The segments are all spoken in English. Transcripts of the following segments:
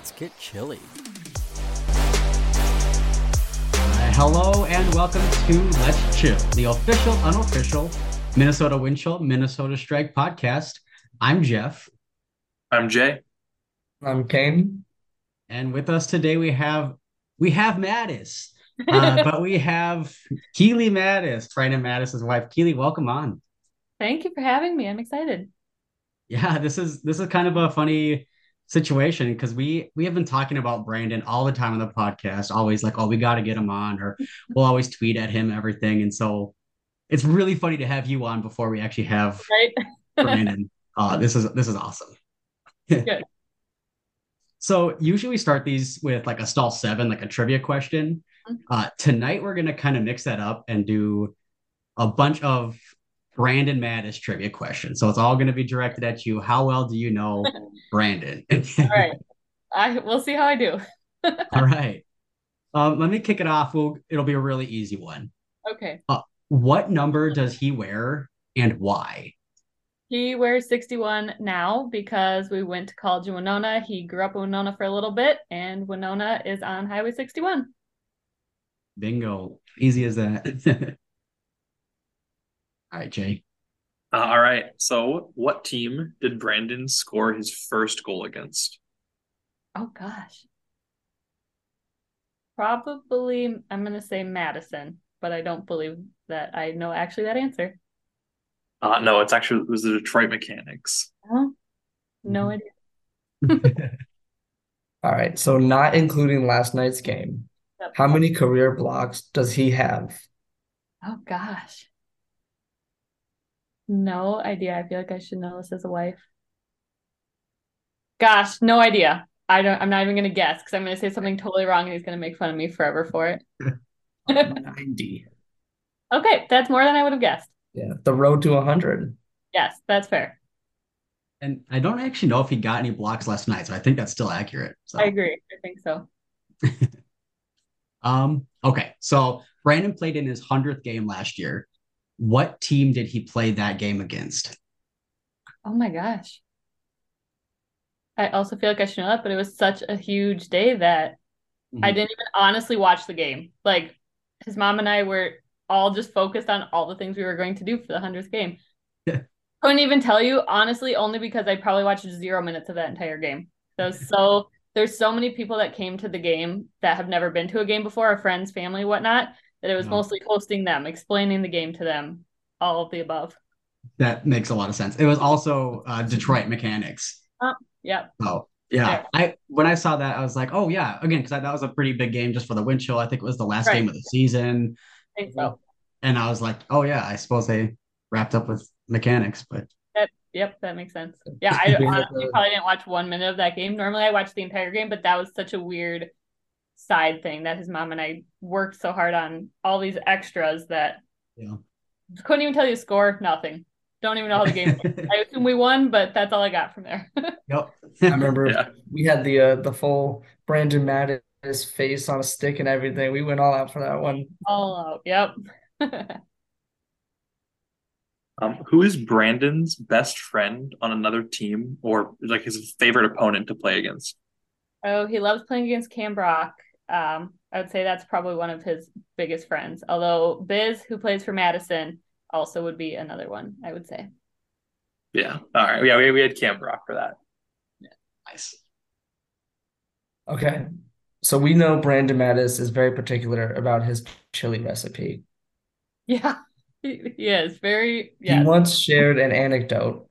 let's get chilly. Hello and welcome to Let's Chill, the official, unofficial Minnesota Windchill, Minnesota Strike podcast. I'm Jeff. I'm Jay. I'm Kane. And with us today we have we have Matis. Uh, but we have Keely Matis, Brandon Matis's wife. Keely, welcome on. Thank you for having me. I'm excited. Yeah, this is this is kind of a funny situation because we we have been talking about Brandon all the time on the podcast, always like, oh, we got to get him on, or we'll always tweet at him everything, and so it's really funny to have you on before we actually have right? Brandon. Uh, this is this is awesome. Good. So usually we start these with like a stall seven, like a trivia question. Uh, tonight we're gonna kind of mix that up and do a bunch of Brandon Matis trivia question. So it's all gonna be directed at you. How well do you know Brandon? All right. I we'll see how I do. all right. Um, let me kick it off. We'll, it'll be a really easy one. Okay. What number does he wear and why? He wears 61 now because we went to college in Winona. He grew up in Winona for a little bit, and Winona is on Highway 61. Bingo. Easy as that. all right, Jay. Uh, all right. So, what team did Brandon score his first goal against? Oh gosh. Probably I'm gonna say Madison, but I don't believe that I know actually that answer. Uh, no, it's actually it was the Detroit Mechanics. Huh? No Mhm. idea. All right, so not including last night's game, Yep. how many career blocks does he have? Oh gosh. No idea. I feel like I should know this as a wife. Gosh, no idea. I don't I'm not even gonna guess because I'm gonna say something totally wrong and he's gonna make fun of me forever for it. 90. Okay, that's more than I would have guessed. Yeah, the road to 100. Yes, that's fair. And I don't actually know if he got any blocks last night, so I think that's still accurate. So. I agree. I think so. Um, okay, so Brandon played in his 100th game last year. What team did he play that game against? Oh my gosh. I also feel like I should know that, but it was such a huge day that I Mhm. didn't even honestly watch the game. Like his mom and I were all just focused on all the things we were going to do for the hundredth game. Yeah. Couldn't even tell you honestly, only because I probably watched zero minutes of that entire game. So, so there's so many people that came to the game that have never been to a game before, our friends, family, whatnot, that it was Yeah. mostly hosting them, explaining the game to them, all of the above. That makes a lot of sense. It was also uh, Detroit Mechanics. Oh, yeah. Oh, yeah. I when I saw that, I was like, oh yeah, again, because that was a pretty big game just for the wind chill. I think it was the last Right. game of the season, I think so. and I was like, oh yeah, I suppose they wrapped up with Mechanics, but That, yep, that makes sense. Yeah, I honestly probably didn't watch one minute of that game. Normally, I watch the entire game, but that was such a weird side thing that his mom and I worked so hard on all these extras that yeah. couldn't even tell you the score. Nothing. Don't even know how the game. I assume we won, but that's all I got from there. Yep. I remember Yeah. we had the uh, the full Brandon Matis face on a stick and everything. We went all out for that one. all out. Yep. Um, who is Brandon's best friend on another team, or like his favorite opponent to play against? oh, he loves playing against Cam Brock. Um, I would say that's probably one of his biggest friends. Although Biz, who plays for Madison, also would be another one. I would say. Yeah. All right. Yeah, we, we had Cam Brock for that. Yeah. Nice. Okay, so we know Brandon Matis is very particular about his chili recipe. Yeah, he, he is very He once shared an anecdote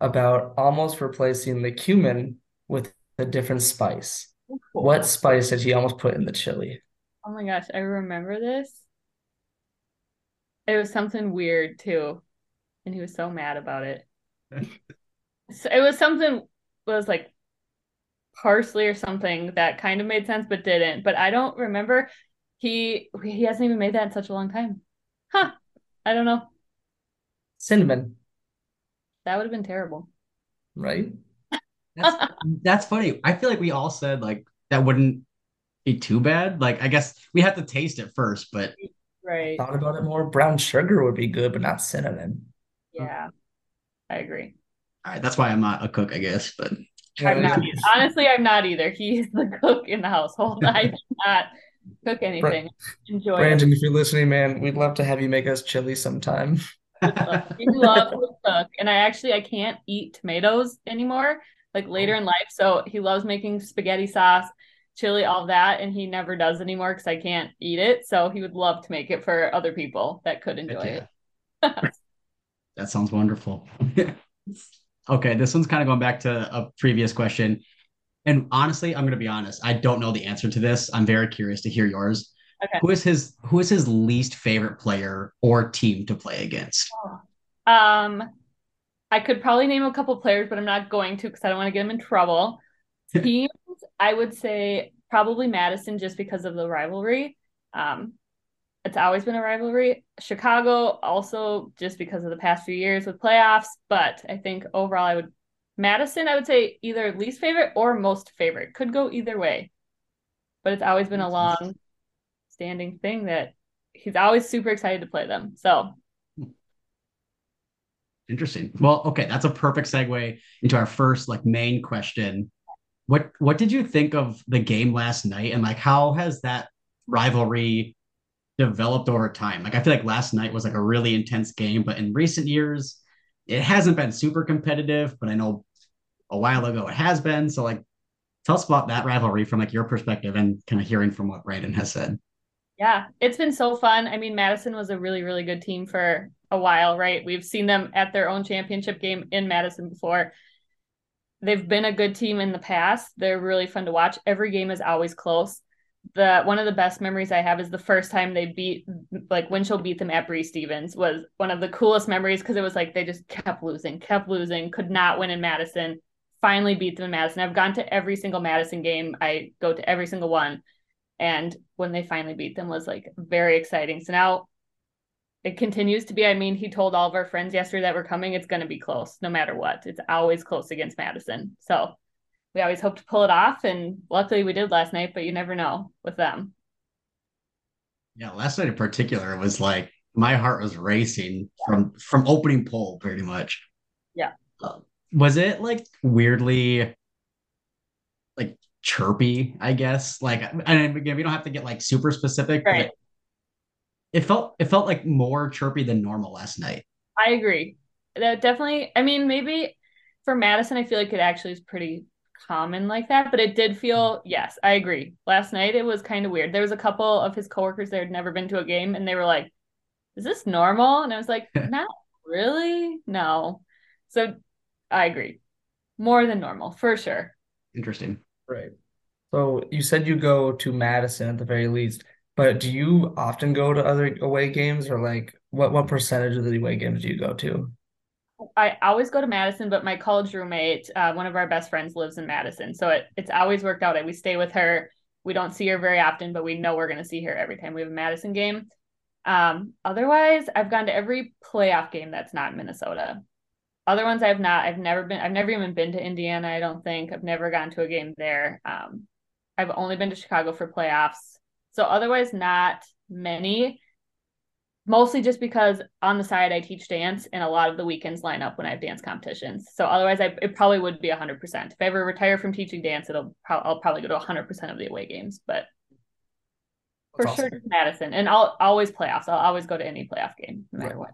about almost replacing the cumin with a different spice. What spice did he almost put in the chili? Oh my gosh, I remember this. It was something weird too, and he was so mad about it. So it was something was like parsley or something that kind of made sense but didn't. But I don't remember. He he hasn't even made that in such a long time. Huh. I don't know. Cinnamon, That would have been terrible. right? That's that's funny. I feel like we all said like that wouldn't be too bad. Like I guess we have to taste it first, but Right. Thought about it more. Brown sugar would be good, but not cinnamon. Yeah. I agree. all right, that's why I'm not a cook, I guess. But I'm not. Honestly, I'm not either. He's the cook in the household. I do not cook anything. Enjoy. Brandon, if you're listening, man, we'd love to have you make us chili sometime. He loves to cook, and I actually I can't eat tomatoes anymore. Like later in life, so he loves making spaghetti sauce, chili, all that, and he never does anymore because I can't eat it. So he would love to make it for other people that could enjoy yeah. it. that sounds wonderful. okay, this one's kind of going back to a previous question. And honestly, I'm going to be honest. I don't know the answer to this. I'm very curious to hear yours. Okay. Who is his Who is his least favorite player or team to play against? Um, I could probably name a couple players, but I'm not going to because I don't want to get them in trouble. Teams, I would say probably Madison, just because of the rivalry. Um, it's always been a rivalry. Chicago also just because of the past few years with playoffs, but I think overall I would Madison, I would say either least favorite or most favorite. Could go either way. But it's always been a long standing thing that he's always super excited to play them. So interesting. Well, okay, that's a perfect segue into our first like main question. What what did you think of the game last night and like how has that rivalry developed over time? Like I feel like last night was like a really intense game, but in recent years it hasn't been super competitive, but I know a while ago it has been. So like tell us about that rivalry from like your perspective and kind of hearing from what Brandon has said. Yeah, it's been so fun. I mean, Madison was a really, really good team for a while, right? We've seen them at their own championship game in Madison before. They've been a good team in the past. They're really fun to watch. Every game is always close the one of the best memories I have is the first time they beat like Wind Chill beat them at Breese Stevens was one of the coolest memories because it was like they just kept losing, kept losing, could not win in Madison. Finally beat them in Madison. I've gone to every single Madison game. I go to every single one. And when they finally beat them was like very exciting. So now it continues to be. I mean, he told all of our friends yesterday that we're coming, it's gonna be close no matter what. It's always close against Madison. So we always hope to pull it off. And luckily we did last night, but you never know with them. Yeah, last night in particular was like my heart was racing from from opening pull pretty much. Yeah. Uh, was it like weirdly like chirpy, I guess? Like and again, we don't have to get like super specific, right. but it felt it felt like more chirpy than normal last night. I agree. That definitely I mean maybe for Madison I feel like it actually is pretty common like that, but it did feel, yes, I agree. Last night it was kind of weird. There was a couple of his coworkers that had never been to a game and they were like, is this normal? And I was like, not really. No. So I agree. More than normal, for sure. Interesting. Right. So you said you go to Madison at the very least, but do you often go to other away games or like what what percentage of the away games do you go to? I always go to Madison, but my college roommate, uh, one of our best friends, lives in Madison, so it, it's always worked out. that We stay with her. We don't see her very often, but we know we're going to see her every time we have a Madison game. Um, otherwise, I've gone to every playoff game that's not in Minnesota. Other ones I've not. I've never been. I've never even been to Indiana. I don't think I've never gone to a game there. Um, I've only been to Chicago for playoffs. So otherwise, not many mostly just because on the side I teach dance and a lot of the weekends line up when I have dance competitions. So otherwise, I it probably would be hundred percent. If I ever retire from teaching dance, it'll pro- I'll probably go to hundred percent of the away games. But for That's sure, awesome. Madison, and I'll always playoffs. I'll always go to any playoff game, no matter right. what.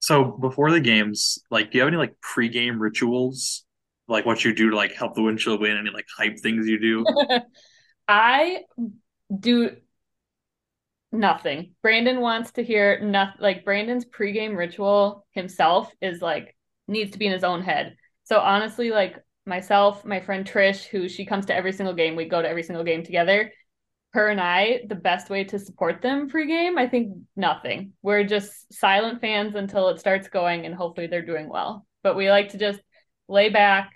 So before the games, like, do you have any like pre-game rituals, like what you do to like help the Wind Chill win? Any like hype things you do? I do nothing. Brandon wants to hear nothing. Like Brandon's pregame ritual himself is like needs to be in his own head. So honestly, like myself, my friend Trish, who she comes to every single game, we go to every single game together. Her and I, the best way to support them pregame, I think nothing. We're just silent fans until it starts going, and hopefully they're doing well. But we like to just lay back.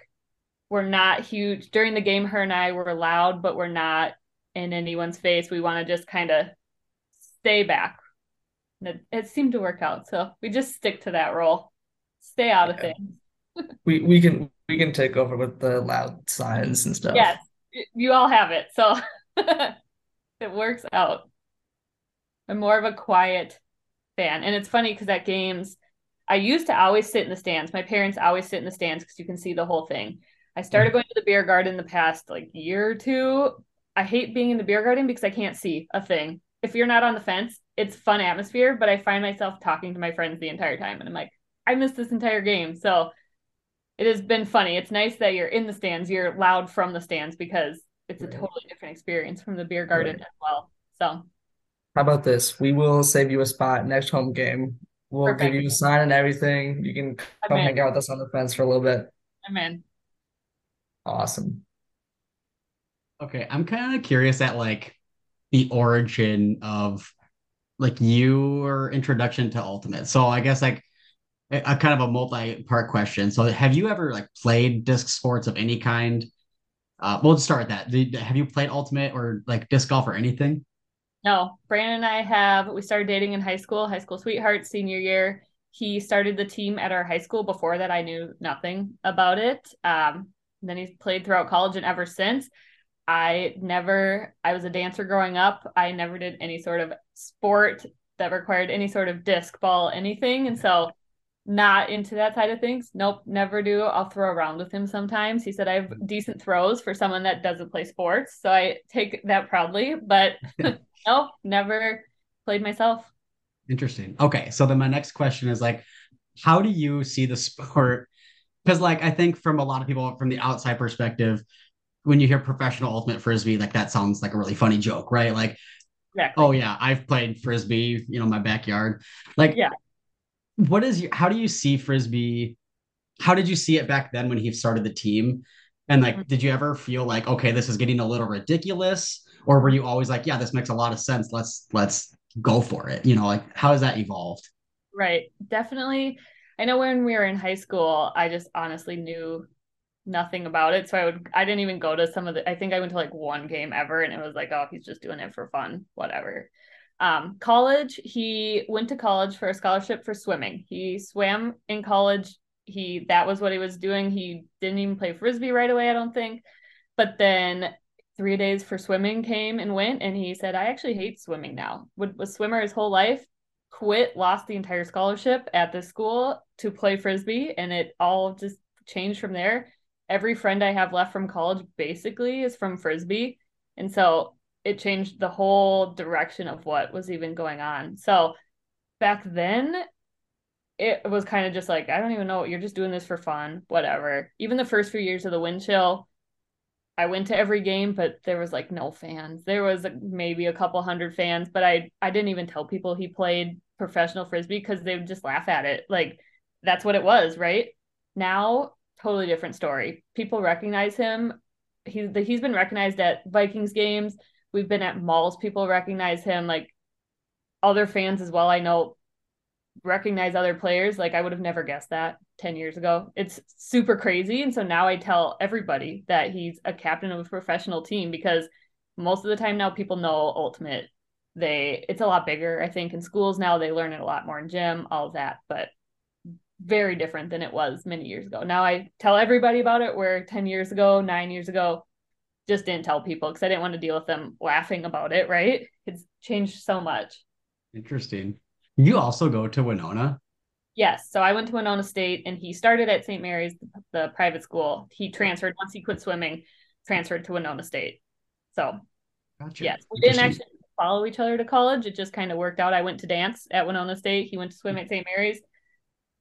We're not huge during the game. Her and I were loud, but we're not in anyone's face. We want to just kind of stay back. It, it seemed to work out, so we just stick to that role. Stay out yeah. of things. we we can we can take over with the loud signs and stuff. Yes, you all have it, so it works out. I'm more of a quiet fan, and it's funny because at games, I used to always sit in the stands. My parents always sit in the stands because you can see the whole thing. I started going to the beer garden the past like year or two. I hate being in the beer garden because I can't see a thing. If you're not on the fence, it's fun atmosphere, but I find myself talking to my friends the entire time and I'm like, I missed this entire game. So it has been funny. It's nice that you're in the stands, you're loud from the stands because it's a totally different experience from the beer garden Right. as well. So How about this? We will save you a spot next home game. We'll give you a sign and everything. You can come hang out with us on the fence for a little bit. I'm in. Awesome. Okay, I'm kind of curious at like the origin of like your introduction to Ultimate. So I guess like a, a kind of a multi-part question. So have you ever like played disc sports of any kind? Uh, we'll just start with that. Did, have you played Ultimate or like disc golf or anything? No, Brandon and I have we started dating in high school, high school sweetheart, senior year. He started the team at our high school. Before that, I knew nothing about it. Um, then he's played throughout college, and ever since, I never. I was a dancer growing up. I never did any sort of sport that required any sort of disc ball, anything, and so not into that side of things. Nope, never do. I'll throw around with him sometimes. He said I have mm-hmm. decent throws for someone that doesn't play sports, so I take that proudly. But nope, never played myself. Interesting. Okay, so then my next question is like, how do you see the sport? Because like I think from a lot of people from the outside perspective, when you hear professional ultimate frisbee, like that sounds like a really funny joke, right? Like, Exactly. oh yeah, I've played frisbee, you know, my backyard. Like, Yeah. what is your? How do you see frisbee? How did you see it back then when he started the team? And like, Mhm. did you ever feel like, okay, this is getting a little ridiculous, or were you always like, yeah, this makes a lot of sense. Let's let's go for it. You know, like how has that evolved? Right. Definitely. I know when we were in high school, I just honestly knew nothing about it. So I would I didn't even go to some of the I think I went to like one game ever and it was like, oh, he's just doing it for fun, whatever. Um, college, he went to college for a scholarship for swimming. He swam in college. He that was what he was doing. He didn't even play frisbee right away, I don't think. But then three days for swimming came and went, and he said, I actually hate swimming now. Would was swimmer his whole life, quit, lost the entire scholarship at this school to play frisbee, and it all just changed from there. Every friend I have left from college basically is from frisbee. And so it changed the whole direction of what was even going on. So back then, it was kind of just like, I don't even know, you're just doing this for fun, whatever. Even the first few years of the wind chill, I went to every game, but there was like no fans. There was maybe a couple hundred fans, but I I didn't even tell people he played professional frisbee because they would just laugh at it. Like that's what it was, right? Now, totally different story. People recognize him. He's he's been recognized at Vikings games. We've been at malls. People recognize him. Like other fans as well. I know recognize other players. Like I would have never guessed that 10 years ago. It's super crazy. And so now I tell everybody that he's a captain of a professional team because most of the time now people know ultimate. They it's a lot bigger, I think, in schools now. They learn it a lot more in gym, all that, but very different than it was many years ago. Now I tell everybody about it where 10 years ago, nine years ago, just didn't tell people because I didn't want to deal with them laughing about it, right? It's changed so much. Interesting. You also go to Winona. Yes. So I went to Winona State and he started at St. Mary's, the, private school. He transferred once he quit swimming, transferred to Winona State. So, Gotcha. yes, we didn't actually follow each other to college. It just kind of worked out. I went to dance at Winona State. He went to swim hmm. at St. Mary's.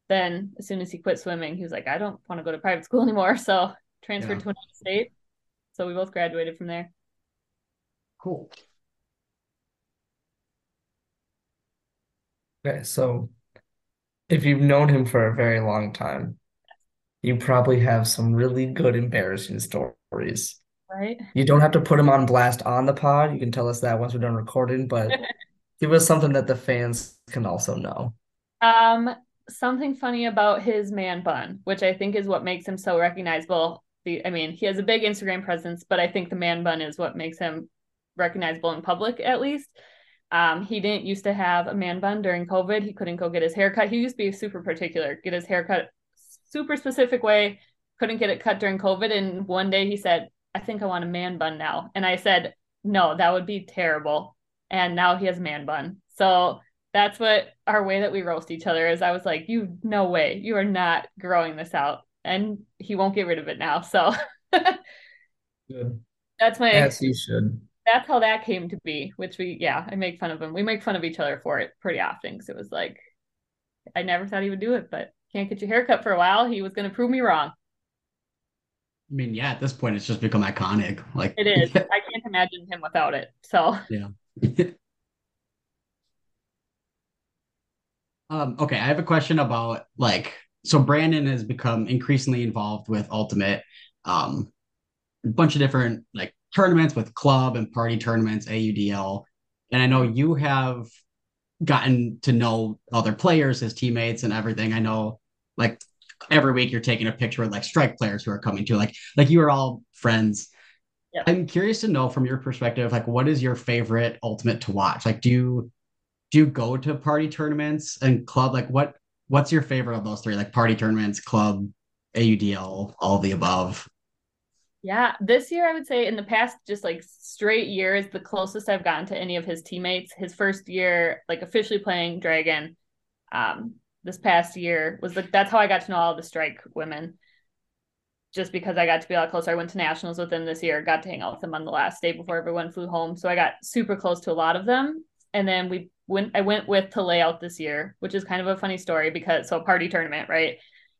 Then, as soon as he quit swimming, he was like, I don't want to go to private school anymore. So, transferred Yeah. to Winona State. So, we both graduated from there. Cool. Okay, so if you've known him for a very long time, you probably have some really good embarrassing stories. Right. You don't have to put him on blast on the pod. You can tell us that once we're done recording, but give us something that the fans can also know. Um, something funny about his man bun, which I think is what makes him so recognizable. The, I mean, he has a big Instagram presence, but I think the man bun is what makes him recognizable in public, at least. Um, he didn't used to have a man bun during COVID. He couldn't go get his hair cut. He used to be super particular, get his hair cut super specific way. Couldn't get it cut during COVID. And one day he said, I think I want a man bun now. And I said, no, that would be terrible. And now he has a man bun. So that's what our way that we roast each other is. I was like, you no way, you are not growing this out. And he won't get rid of it now. So Good. that's my As he should. That's how that came to be, which we yeah, I make fun of him. We make fun of each other for it pretty often because it was like I never thought he would do it, but can't get your haircut for a while. He was gonna prove me wrong. I mean, yeah, at this point, it's just become iconic. Like It is. I can't imagine him without it. So yeah. Um, okay, I have a question about like so Brandon has become increasingly involved with Ultimate, um, a bunch of different like tournaments with club and party tournaments, AUDL, and I know you have gotten to know other players, his teammates, and everything. I know like every week you're taking a picture with like strike players who are coming to like like you are all friends. Yep. I'm curious to know from your perspective, like what is your favorite Ultimate to watch? Like, do you do you go to party tournaments and club? Like what what's your favorite of those three? Like party tournaments, club, AUDL, all of the above. Yeah, this year I would say in the past just like straight years, the closest I've gotten to any of his teammates. His first year, like officially playing Dragon, um, this past year was like that's how I got to know all the strike women. Just because I got to be a lot closer. I went to nationals with them this year, got to hang out with them on the last day before everyone flew home. So I got super close to a lot of them. And then we went I went with to layout this year, which is kind of a funny story because so a party tournament, right?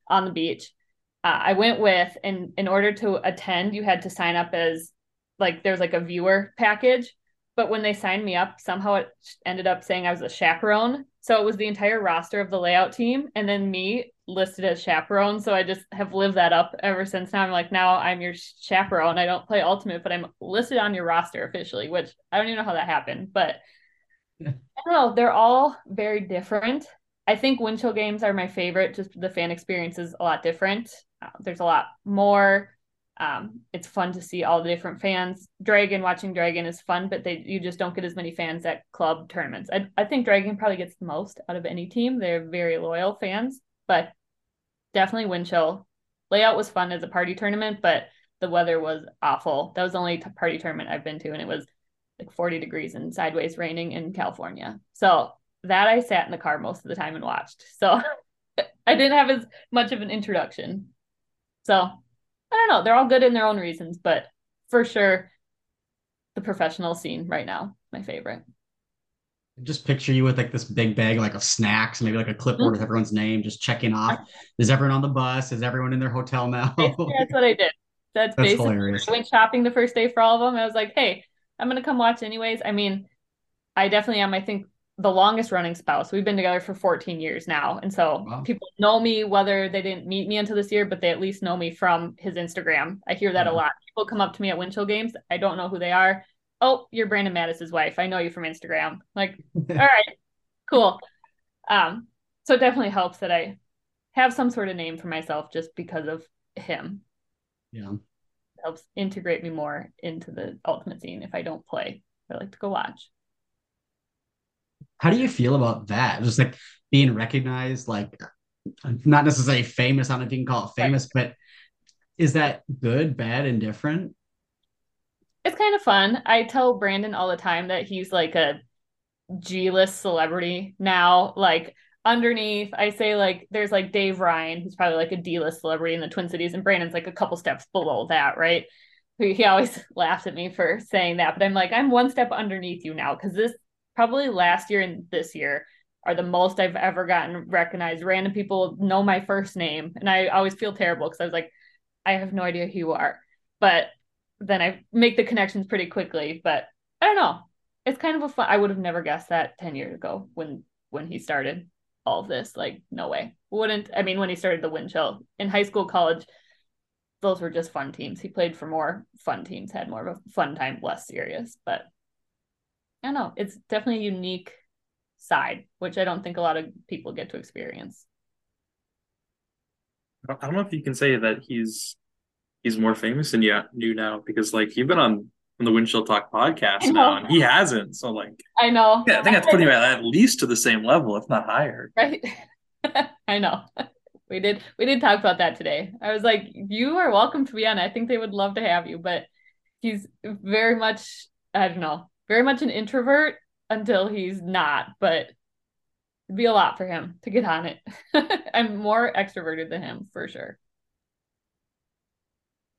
On the beach. Uh, I went with and in order to attend, you had to sign up as like there's like a viewer package. But when they signed me up, somehow it ended up saying I was a chaperone. So it was the entire roster of the layout team and then me listed as chaperone. So I just have lived that up ever since now. I'm like, now I'm your chaperone. I don't play ultimate, but I'm listed on your roster officially, which I don't even know how that happened. But I don't know. They're all very different. I think wind chill games are my favorite. Just the fan experience is a lot different. Uh, there's a lot more. Um, it's fun to see all the different fans. Dragon watching Dragon is fun, but they you just don't get as many fans at club tournaments. I I think Dragon probably gets the most out of any team. They're very loyal fans, but definitely wind chill. Layout was fun as a party tournament, but the weather was awful. That was the only party tournament I've been to, and it was like 40 degrees and sideways raining in California. So that I sat in the car most of the time and watched. So I didn't have as much of an introduction. So I don't know. They're all good in their own reasons, but for sure, the professional scene right now, my favorite. Just picture you with like this big bag like of snacks, maybe like a clipboard mm-hmm. with everyone's name, just checking off. Is everyone on the bus? Is everyone in their hotel now? That's what I did. That's, That's basically hilarious. I went shopping the first day for all of them. I was like, hey, I'm gonna come watch anyways. I mean, I definitely am, I think, the longest running spouse. We've been together for 14 years now. And so Wow. people know me, whether they didn't meet me until this year, but they at least know me from his Instagram. I hear that a lot. People come up to me at Wind Chill games. I don't know who they are. Oh, you're Brandon Matis's wife. I know you from Instagram. Like, all right, cool. Um, so it definitely helps that I have some sort of name for myself just because of him. Yeah. It helps integrate me more into the ultimate scene if I don't play. I like to go watch. How do you feel about that? Just like being recognized, like not necessarily famous. I don't know if you can call it famous, but is that good, bad, indifferent? It's kind of fun. I tell Brandon all the time that he's like a G-list celebrity now. Like underneath, I say like there's like Dave Ryan, who's probably like a D-list celebrity in the Twin Cities, and Brandon's like a couple steps below that, right? He always laughs at me for saying that, but I'm like, I'm one step underneath you now because this probably last year and this year are the most I've ever gotten recognized. Random people know my first name, and I always feel terrible because I was like, I have no idea who you are. But then I make the connections pretty quickly. But I don't know. It's kind of a fun. I would have never guessed that ten years ago when when he started all of this. Like, no way. Wouldn't. I mean, when he started the wind chill in high school, college, those were just fun teams. He played for more fun teams, had more of a fun time, less serious. But I don't know. It's definitely a unique side, which I don't think a lot of people get to experience. I don't know if you can say that he's he's more famous than you you now because like you've been on on the Windshield Talk podcast now and he hasn't. So like I know. yeah, I think that's putting at, at least to the same level, if not higher. right i know we did we did talk about that today i was like you are welcome to be on i think they would love to have you but he's very much i don't know very much an introvert until he's not but It'd be a lot for him to get on it. I'm more extroverted than him for sure.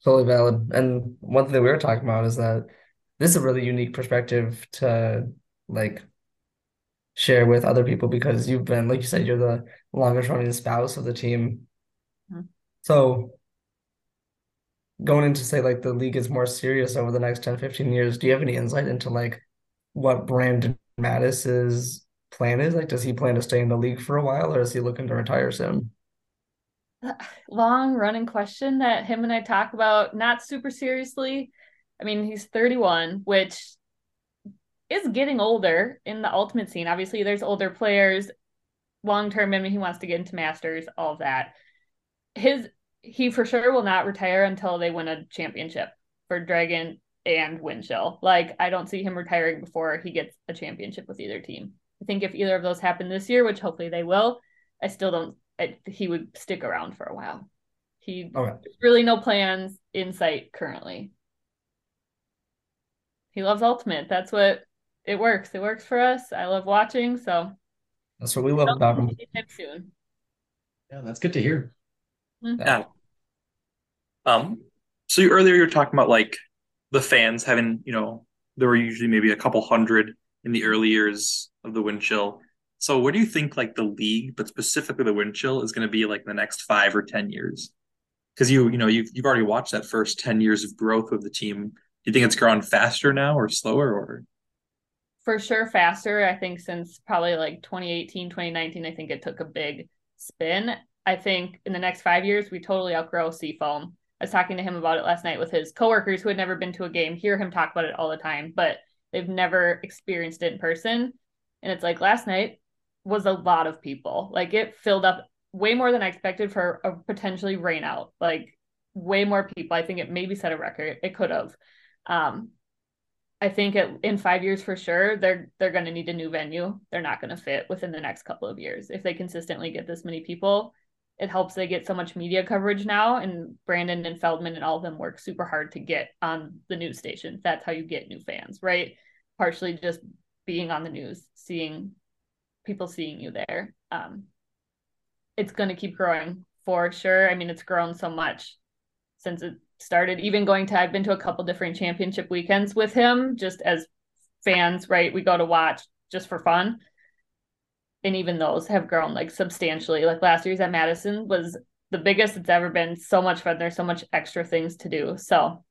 Totally valid. And one thing that we were talking about is that this is a really unique perspective to like share with other people because you've been, like you said, you're the longest running spouse of the team. Mhm. So going into say like the league is more serious over the next 10, 15 years, do you have any insight into like what Brandon Matis's plan is? Like, does he plan to stay in the league for a while or is he looking to retire soon? long running question that him and I talk about not super seriously. I mean, he's 31, which is getting older in the ultimate scene. Obviously, there's older players long term. I mean, he wants to get into masters, all of that. His he for sure will not retire until they win a championship for Dragon and Windchill. Like, I don't see him retiring before he gets a championship with either team. I think if either of those happen this year, which hopefully they will, I still don't I, he would stick around for a while. He Okay. really no plans in sight currently. He loves Ultimate. That's what it works. It works for us. I love watching, so That's what we love about him. soon. Yeah, that's good to hear. Yeah. Um, so you, earlier you were talking about like the fans having, you know, there were usually maybe a couple hundred in the early years of the wind chill. So what do you think like the league, but specifically the wind chill, is going to be like the next five or ten years? Because you, you know, you've you've already watched that first ten years of growth of the team. Do you think it's growing faster now or slower or For sure faster. I think since probably like 2018, 2019, I think it took a big spin. I think in the next five years, we totally outgrow Seafoam. I was talking to him about it last night with his coworkers who had never been to a game, hear him talk about it all the time, but they've never experienced it in person. And it's like last night was a lot of people. Like it filled up way more than I expected for a potentially rain out. Like way more people. I think it maybe set a record. It could have. Um, I think it, in five years for sure, they're they're going to need a new venue. They're not going to fit within the next couple of years if they consistently get this many people. It helps they get so much media coverage now, and Brandon and Feldman and all of them work super hard to get on the news stations. That's how you get new fans, right? Partially just being on the news, seeing people seeing you there. Um, it's going to keep growing for sure. I mean, it's grown so much since it started. Even going to, I've been to a couple different championship weekends with him just as fans, right? We go to watch just for fun. And even those have grown like substantially. Like last year's at Madison was the biggest it's ever been. So much fun. There's so much extra things to do. So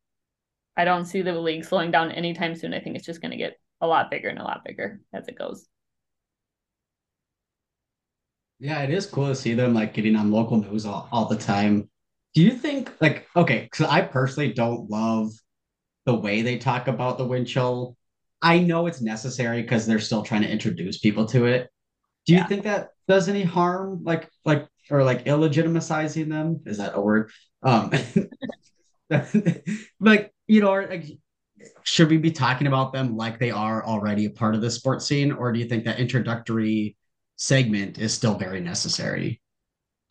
I don't see the league slowing down anytime soon. I think it's just going to get a lot bigger and a lot bigger as it goes. Yeah, it is cool to see them like getting on local news all, all the time. Do you think like okay, because I personally don't love the way they talk about the wind chill. I know it's necessary because they're still trying to introduce people to it. Do you Yeah. think that does any harm, like like or like illegitimizing them? Is that a word? Um, like you know, or, like should we be talking about them like they are already a part of the sports scene, or do you think that introductory segment is still very necessary?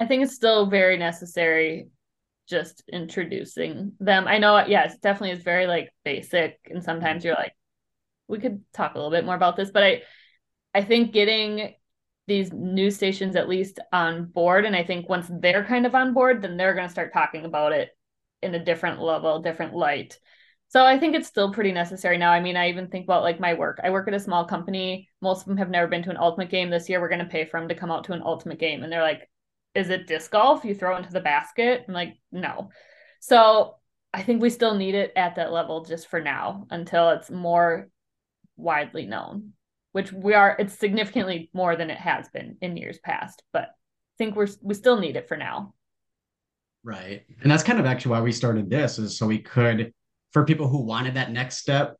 I think it's still very necessary just introducing them. I know, yes, it definitely is very like basic, and sometimes you're like, we could talk a little bit more about this, but I, I think getting these news stations at least on board, and I think once they're kind of on board, then they're going to start talking about it in a different level, different light. So I think it's still pretty necessary now. I mean, I even think about like my work. I work at a small company. Most of them have never been to an ultimate game. This year, we're going to pay for them to come out to an ultimate game, and they're like, is it disc golf you throw into the basket i'm like no so i think we still need it at that level just for now until it's more widely known which we are it's significantly more than it has been in years past but i think we're we still need it for now Right. And that's kind of actually why we started this is so we could for people who wanted that next step,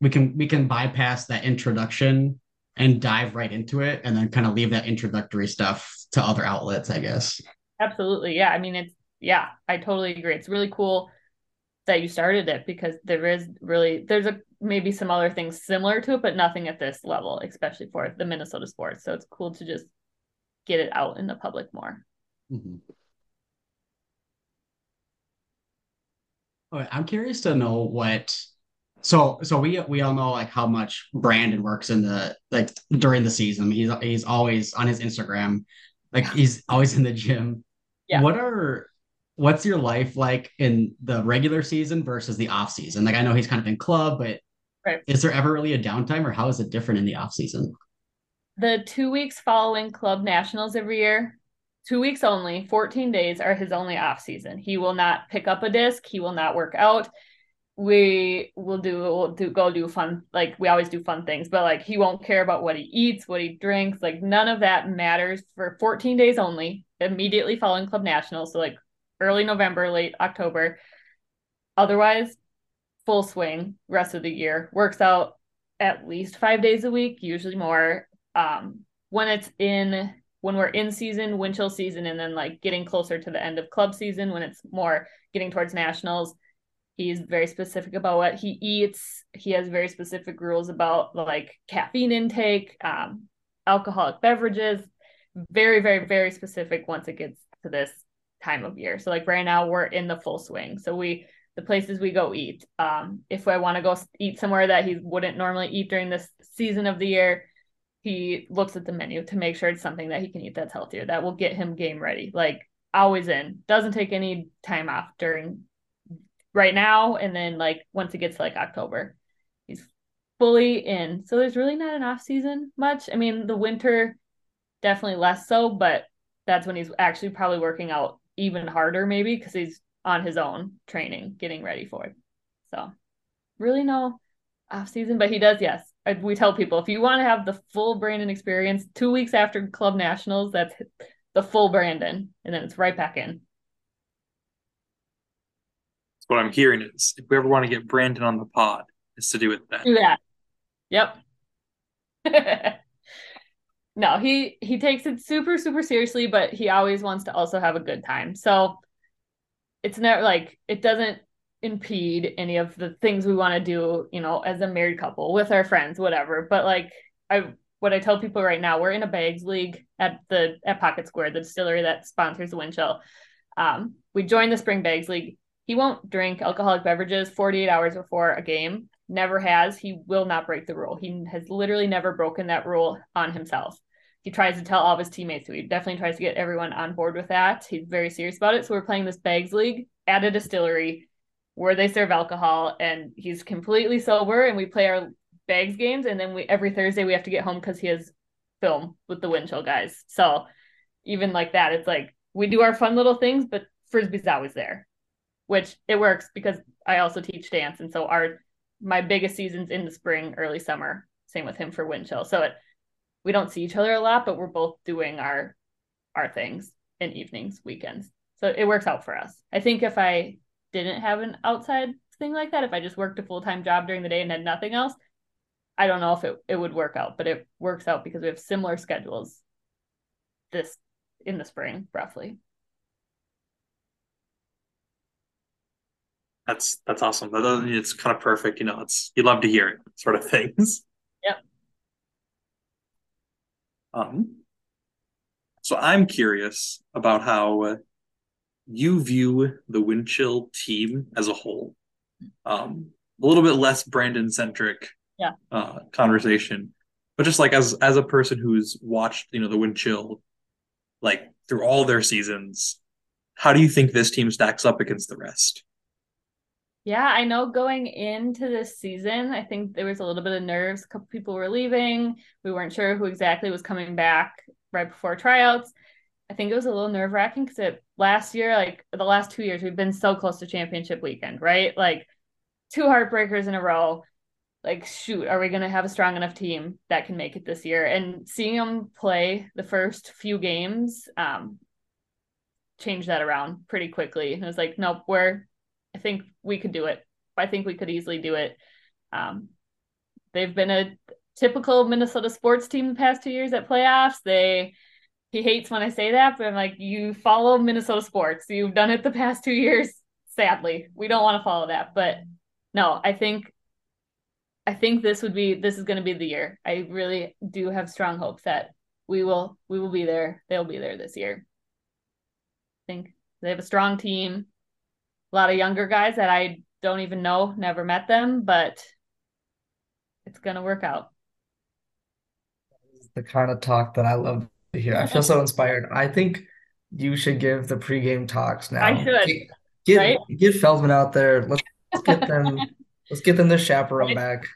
we can we can bypass that introduction and dive right into it and then kind of leave that introductory stuff to other outlets, I guess. absolutely yeah i mean it's yeah i totally agree it's really cool that you started it because there is really there's a maybe some other things similar to it but nothing at this level especially for the minnesota sports so it's cool to just get it out in the public more Mhm. Okay, I'm curious to know what so so we we all know like how much Brandon works in the like during the season. He's he's always on his Instagram, like he's always in the gym. Yeah. What are what's your life like in the regular season versus the off season? Like I know he's kind of in club, but Right. is there ever really a downtime or how is it different in the off season? The two weeks following club nationals every year, two weeks only, 14 days are his only off season. He will not pick up a disc, he will not work out. We will do we'll do go do fun like we always do fun things, but like he won't care about what he eats, what he drinks, like none of that matters for 14 days only, immediately following club nationals. So like early November, late October. Otherwise, full swing rest of the year. Works out at least five days a week, usually more. Um, when it's in when we're in season, wind chill season, and then like getting closer to the end of club season, when it's more getting towards nationals, he's very specific about what he eats. He has very specific rules about like caffeine intake, um, alcoholic beverages. Very, very, very specific once it gets to this time of year. So like right now we're in the full swing. So we the places we go eat. Um, if I want to go eat somewhere that he wouldn't normally eat during this season of the year, he looks at the menu to make sure it's something that he can eat that's healthier, that will get him game ready. Like always in, doesn't take any time off during right now. And then like once it gets like October, he's fully in. So there's really not an off season much. I mean, the winter definitely less so, but that's when he's actually probably working out even harder, maybe because he's on his own training, getting ready for it. So really no off season, but he does, yes. We tell people if you want to have the full Brandon experience, two weeks after club nationals, that's the full Brandon, and then it's right back in. what I'm hearing is if we ever want to get Brandon on the pod, it's to do with that. Do that. Yep. no, he he takes it super super seriously, but he always wants to also have a good time. So it's not like it doesn't impede any of the things we want to do, you know, as a married couple with our friends, whatever. But like I what I tell people right now, we're in a bags league at the at Pocket Square, the distillery that sponsors the wind chill. Um, we joined the spring bags league. He won't drink alcoholic beverages 48 hours before a game. Never has. He will not break the rule. He has literally never broken that rule on himself. He tries to tell all of his teammates. So he definitely tries to get everyone on board with that. He's very serious about it. So we're playing this bags league at a distillery where they serve alcohol and he's completely sober and we play our bags games and then we every Thursday we have to get home because he has film with the wind chill guys. So even like that, it's like we do our fun little things, but frisbee's always there, which it works because I also teach dance, and so our my biggest seasons in the spring, early summer. Same with him for wind chill. So it we don't see each other a lot, but we're both doing our our things in evenings, weekends. So it works out for us. I think if I didn't have an outside thing like that, if I just worked a full time job during the day and had nothing else, I don't know if it, it would work out, but it works out because we have similar schedules this in the spring, roughly. That's that's awesome. That, it's kind of perfect. You know, it's you love to hear it, sort of things. Yep. Um. So I'm curious about how uh, you view the Windchill team as a whole. Um, a little bit less Brandon centric yeah. uh, conversation, but just like as as a person who's watched you know the Windchill like through all their seasons, how do you think this team stacks up against the rest? Yeah, I know going into this season, I think there was a little bit of nerves. A couple people were leaving. We weren't sure who exactly was coming back right before tryouts. I think it was a little nerve wracking because last year, like the last two years, we've been so close to championship weekend, right? Like two heartbreakers in a row. Like, shoot, are we going to have a strong enough team that can make it this year? And seeing them play the first few games, um, changed that around pretty quickly. And it was like, nope, we're, I think we could do it. I think we could easily do it. Um, they've been a typical Minnesota sports team the past two years at playoffs. They he hates when I say that, but I'm like, you follow Minnesota sports. You've done it the past two years. Sadly, we don't want to follow that, but no, I think, I think this would be this is going to be the year. I really do have strong hopes that we will we will be there. They'll be there this year. I think they have a strong team, a lot of younger guys that I don't even know, never met them, but it's gonna work out. The kind of talk that I love to hear. I feel so inspired. I think you should give the pregame talks now. I should, Get get, right? get Feldman out there. Let's, let's get them. let's get them their chaperone back.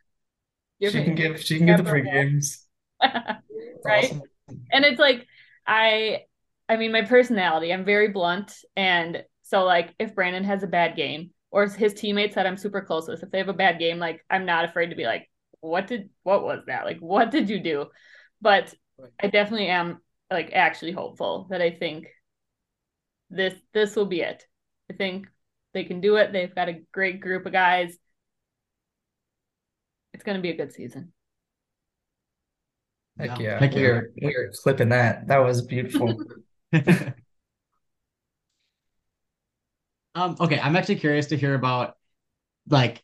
Give She me- can give. She can give the pregames. Right? awesome. and it's like I I mean my personality, I'm very blunt and so like if Brandon has a bad game or his teammates that I'm super close with, if they have a bad game, like I'm not afraid to be like, what did what was that? Like what did you do? But I definitely am like actually hopeful that I think this this will be it. I think they can do it. They've got a great group of guys. It's going to be a good season. Heck Yeah. yeah. Heck yeah. We're we're clipping that. That was beautiful. Um, okay, I'm actually curious to hear about like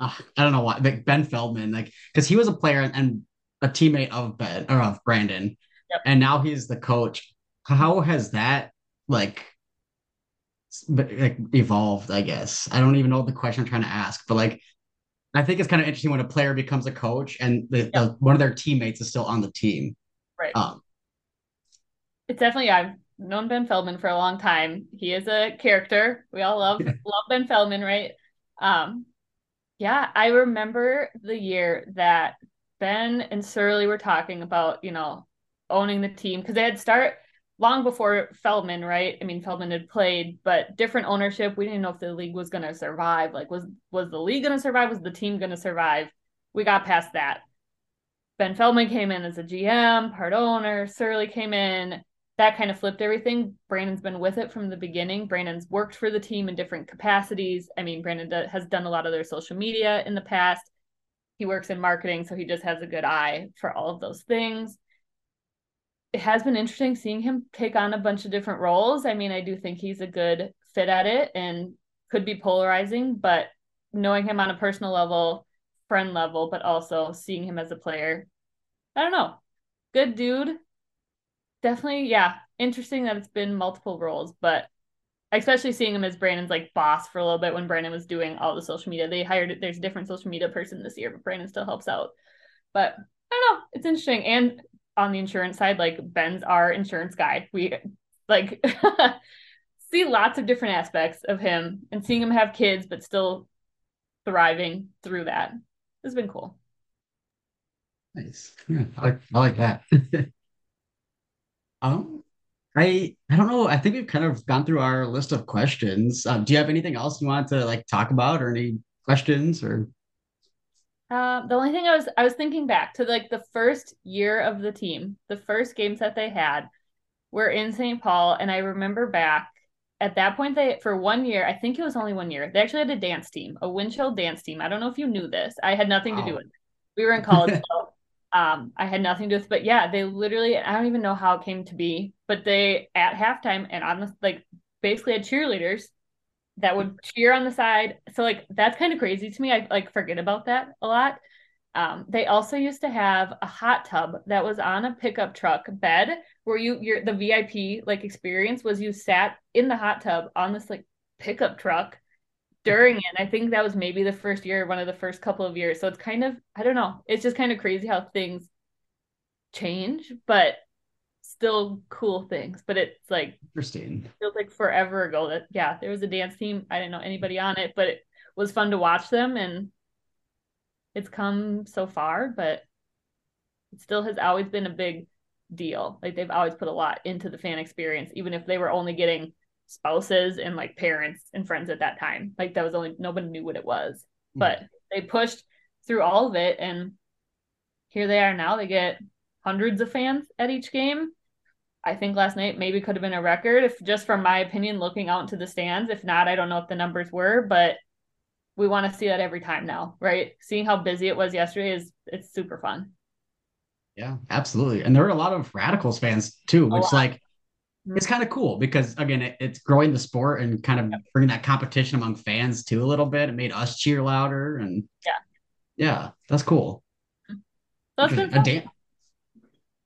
uh, I don't know why, like Ben Feldman, like because he was a player and a teammate of Ben or of Brandon, Yep. and now he's the coach. How has that like like evolved? I guess I don't even know the question I'm trying to ask, but like I think it's kind of interesting when a player becomes a coach and the, the one of their teammates is still on the team. Right. Um, It's definitely I've known Ben Feldman for a long time. He is a character. We all love love Ben Feldman, right? Um, yeah, I remember the year that Ben and Surly were talking about, you know, owning the team because they had start long before Feldman, right? I mean, Feldman had played, but different ownership. We didn't know if the league was going to survive. Like, was was the league going to survive? Was the team going to survive? We got past that. Ben Feldman came in as a GM, part owner. Surly came in. That kind of flipped everything. Brandon's been with it from the beginning. Brandon's worked for the team in different capacities. I mean, Brandon do- has done a lot of their social media in the past. He works in marketing, so he just has a good eye for all of those things. It has been interesting seeing him take on a bunch of different roles. I mean, I do think he's a good fit at it and could be polarizing, but knowing him on a personal level, friend level, but also seeing him as a player, I don't know. Good dude. Definitely, yeah. Interesting that it's been multiple roles, but especially seeing him as Brandon's like boss for a little bit when Brandon was doing all the social media. They hired there's a different social media person this year, but Brandon still helps out. But I don't know, it's interesting. And on the insurance side, like Ben's our insurance guy. We like see lots of different aspects of him and seeing him have kids but still thriving through that has been cool. Nice. Yeah, I I like that. Um, I I don't know. I think we've kind of gone through our list of questions. Um, do you have anything else you want to like talk about or any questions or Uh, the only thing I was I was thinking back to like the first year of the team, the first games that they had were in St. Paul, and I remember back at that point they for one year, I think it was only one year, they actually had a dance team, a wind chill dance team. I don't know if you knew this. I had nothing to do with it. We were in college, so um I had nothing to do with but yeah, they literally I don't even know how it came to be, but they at halftime and on the like basically had cheerleaders that would cheer on the side. So like that's kind of crazy to me. I like forget about that a lot. Um, they also used to have a hot tub that was on a pickup truck bed where you your the VIP like experience was you sat in the hot tub on this like pickup truck during it. I think that was maybe the first year, one of the first couple of years. So it's kind of I don't know. It's just kind of crazy how things change, but still cool things. But it's like interesting? feels like forever ago that yeah there was a dance team i didn't know anybody on it but it was fun to watch them and it's come so far but it still has always been a big deal like they've always put a lot into the fan experience even if they were only getting spouses and like parents and friends at that time like that was only nobody knew what it was Hmm. but they pushed through all of it and here they are now they get hundreds of fans at each game I think last night maybe could have been a record if just from my opinion looking out into the stands. If not, I don't know if the numbers were, but we want to see that every time now, right? Seeing how busy it was yesterday is it's super fun. Yeah, absolutely. And there were a lot of Radicals fans too, which lot. It's kind of cool because again, it, it's growing the sport and kind of bringing that competition among fans too a little bit. It made us cheer louder and Yeah. yeah, that's cool. It's been fun. A dan-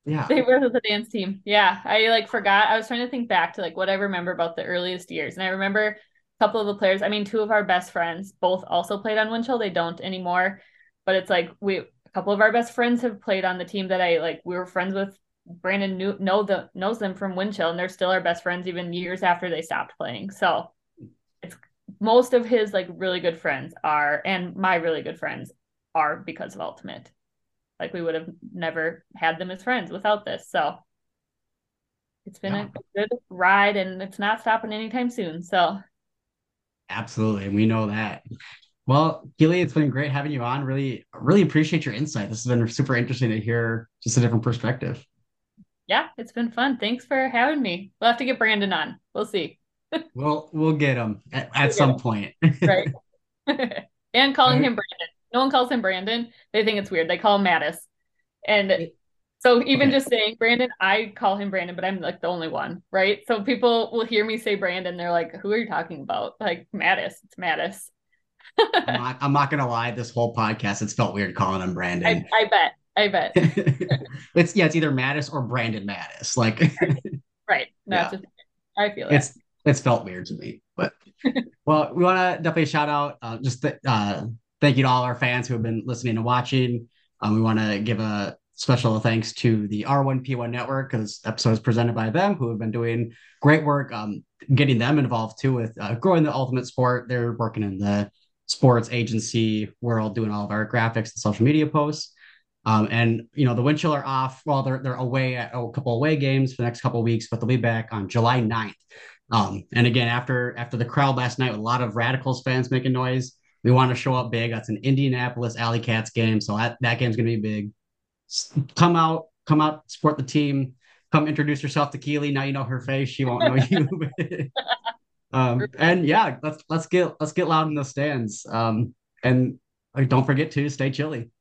yeah, They were the dance team. Yeah. I like forgot. I was trying to think back to like what I remember about the earliest years. And I remember a couple of the players. I mean, two of our best friends both also played on Wind Chill. They don't anymore, but it's like we a couple of our best friends have played on the team that I like. We were friends with. Brandon knew know the knows them from Wind Chill, and they're still our best friends even years after they stopped playing. So it's most of his like really good friends are, and my really good friends are because of Ultimate. Like we would have never had them as friends without this. So it's been yeah. a good ride and it's not stopping anytime soon. So absolutely. We know that. Well, Keely, it's been great having you on. Really, really appreciate your insight. This has been super interesting to hear just a different perspective. Yeah, it's been fun. Thanks for having me. We'll have to get Brandon on. We'll see. we'll we'll get him at, at we'll some him. point. right. and calling him Brandon. No one calls him Brandon. They think it's weird. They call him Matis. And so even okay. just saying Brandon, I call him Brandon, but I'm like the only one, right? So people will hear me say Brandon, they're like, "Who are you talking about?" Like Matis, it's Matis. I'm, not, I'm, not, gonna lie. This whole podcast, it's felt weird calling him Brandon. I, I bet. I bet. it's yeah, it's either Matis or Brandon Matis. Like, right? yeah. just. I feel it. it's it's felt weird to me, but well, we want to definitely shout out uh, just the, uh, thank you to all our fans who have been listening and watching. Um, we want to give a special thanks to the R1P1 network because episode is presented by them, who have been doing great work, um, getting them involved too with uh, growing the ultimate sport. They're working in the sports agency world, doing all of our graphics and social media posts. Um, and you know the Wind Chill are off. Well, they're they're away at oh, a couple away games for the next couple of weeks, but they'll be back on July 9th. Um, and again, after after the crowd last night with a lot of Radicals fans making noise, we want to show up big. That's an Indianapolis Alley Cats game, so that, that game's going to be big. Come out, come out, support the team. Come introduce yourself to Keely. Now you know her face. She won't know you. um, and yeah, let's let's get let's get loud in the stands. Um, and don't forget to stay chilly.